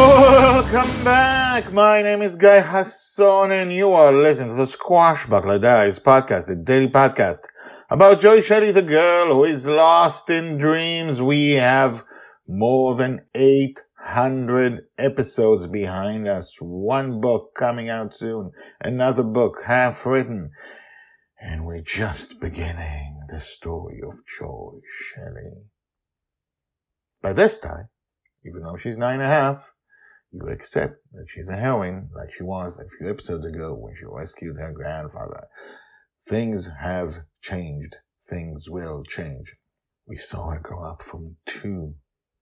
Welcome back. My name is Guy Hasson, and you are listening to the Squashbuckler Diaries podcast, the daily podcast about Joy Shelley, the girl who is lost in dreams. We have more than 800 episodes behind us, one book coming out soon, another book half written, and we're just beginning the story of Joy Shelley. By this time, even though she's nine and a half, you accept that she's a heroine like she was a few episodes ago when she rescued her grandfather. Things have changed. Things will change. We saw her grow up from two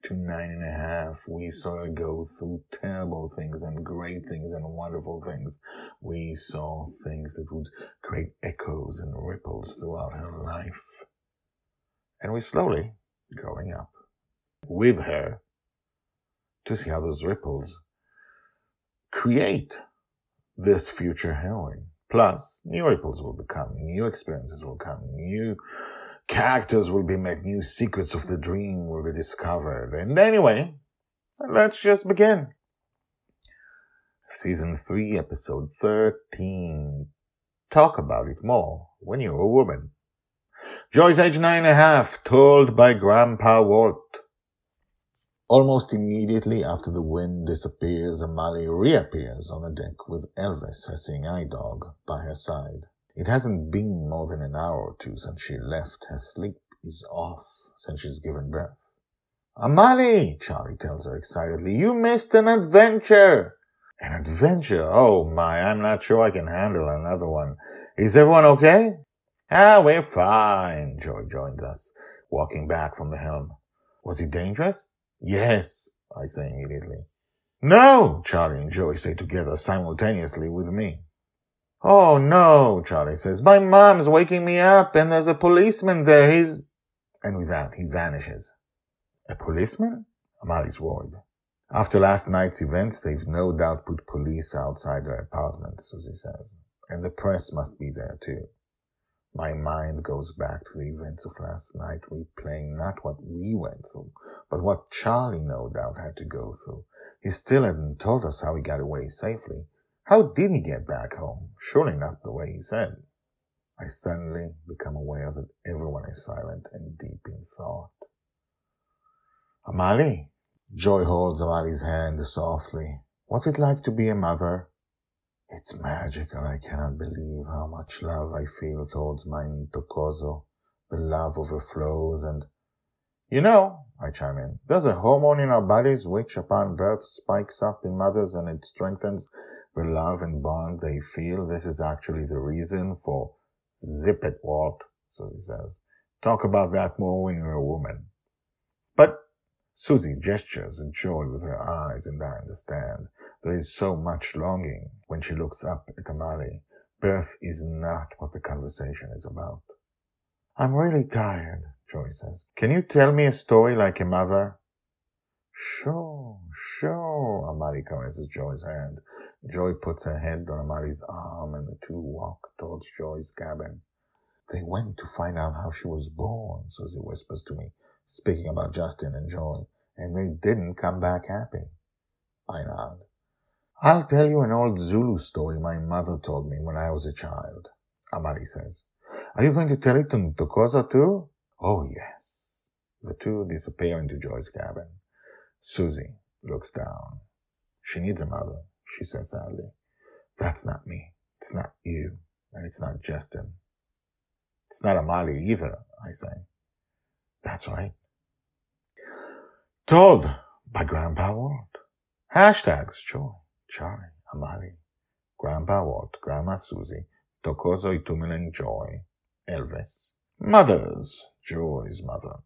to nine and a half. We saw her go through terrible things and great things and wonderful things. We saw things that would create echoes and ripples throughout her life. And we slowly growing up with her to see how those ripples create this future heroine. Plus, new ripples will become, new experiences will come, new characters will be met, new secrets of the dream will be discovered. And anyway, let's just begin. Season 3, episode 13. Talk about it more when you're a woman. Joy's age nine and a half, told by Grandpa Walt. Almost immediately after the wind disappears, Amali reappears on the deck with Elvis, her seeing eye dog, by her side. It hasn't been more than an hour or two since she left. Her sleep is off since she's given birth. Amali, Charlie tells her excitedly, you missed an adventure. An adventure? Oh my, I'm not sure I can handle another one. Is everyone okay? Ah, we're fine, Joy joins us, walking back from the helm. Was it dangerous? Yes, I say immediately. No, Charlie and Joey say together simultaneously with me. Oh no, Charlie says, my mom's waking me up and there's a policeman there. He's, and with that he vanishes. A policeman? Amali's worried. After last night's events, they've no doubt put police outside their apartment, Susie says. And the press must be there too. My mind goes back to the events of last night, replaying not what we went through, but what Charlie no doubt had to go through. He still hadn't told us how he got away safely. How did he get back home? Surely not the way he said. I suddenly become aware that everyone is silent and deep in thought. Amali. Joy holds Amali's hand softly. What's it like to be a mother? It's magical. I cannot believe how much love I feel towards my Ntokozo. The love overflows and, you know, I chime in, there's a hormone in our bodies which upon birth spikes up in mothers and it strengthens the love and bond they feel. This is actually the reason for zip it, Walt, so he says. Talk about that more when you're a woman. But Susie gestures in joy with her eyes and I understand. There is so much longing when she looks up at Amali. Birth is not what the conversation is about. I'm really tired, Joy says. Can you tell me a story like a mother? Sure, sure, Amali caresses Joy's hand. Joy puts her head on Amali's arm and the two walk towards Joy's cabin. They went to find out how she was born, Susie whispers to me, speaking about Justin and Joy, and they didn't come back happy. I nod. I'll tell you an old Zulu story my mother told me when I was a child, Amali says. Are you going to tell it to Ntokozo too? Oh, yes. The two disappear into Joy's cabin. Susie looks down. She needs a mother, she says sadly. That's not me. It's not you. And it's not Justin. It's not Amali either, I say. That's right. Told by Grandpa Walt. Hashtags, sure. Charlie, Amali, Grandpa Walt, Grandma Susie, Ntokozo Itumeleng Joy, Elvis. Mothers, Joy's mother.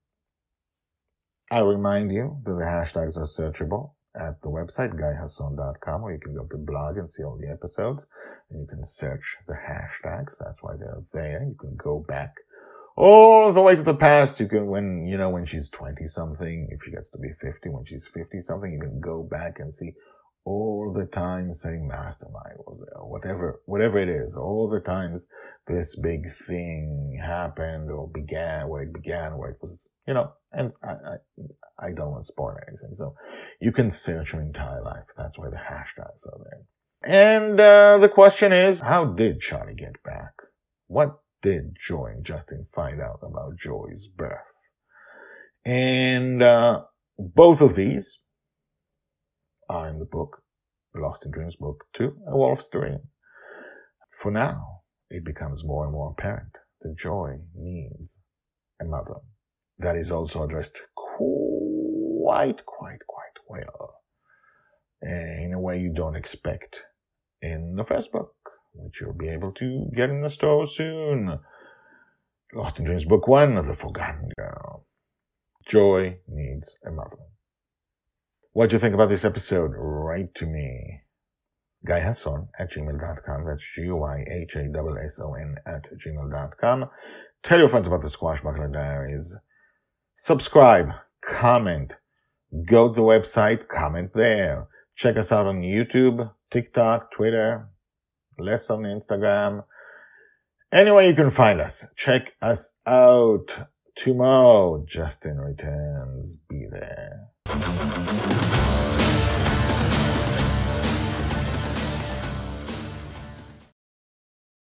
I remind you that the hashtags are searchable at the website guyhasson.com or you can go to the blog and see all the episodes and you can search the hashtags. That's why they're there. You can go back all the way to the past. You can, when, you know, when she's 20 something, if she gets to be 50, when she's 50 something, you can go back and see all the time saying mastermind or whatever, whatever it is, all the times this big thing happened or began, where it began, where it was, you know, and I, I, I don't want to spoil anything. So you can search your entire life. That's why the hashtags are there. And, uh, the question is, how did Charlie get back? What did Joy and Justin find out about Joy's birth? And, uh, both of these, are in the book, Lost in Dreams Book 2, A Wolf's Dream. For now, it becomes more and more apparent that Joy needs a mother. That is also addressed quite, quite, quite well eh, in a way you don't expect in the first book, which you'll be able to get in the store soon. Lost in Dreams Book 1, The Forgotten Girl. Joy needs a mother. What do you think about this episode? Write to me. GuyHasson at gmail.com. That's G-Y-H-A-S-S-O-N at gmail.com. Tell your friends about the Squashbuckler Diaries. Subscribe, comment, go to the website, comment there. Check us out on YouTube, TikTok, Twitter, less on Instagram. Anyway, you can find us. Check us out. Tomorrow, Justin returns. Be there.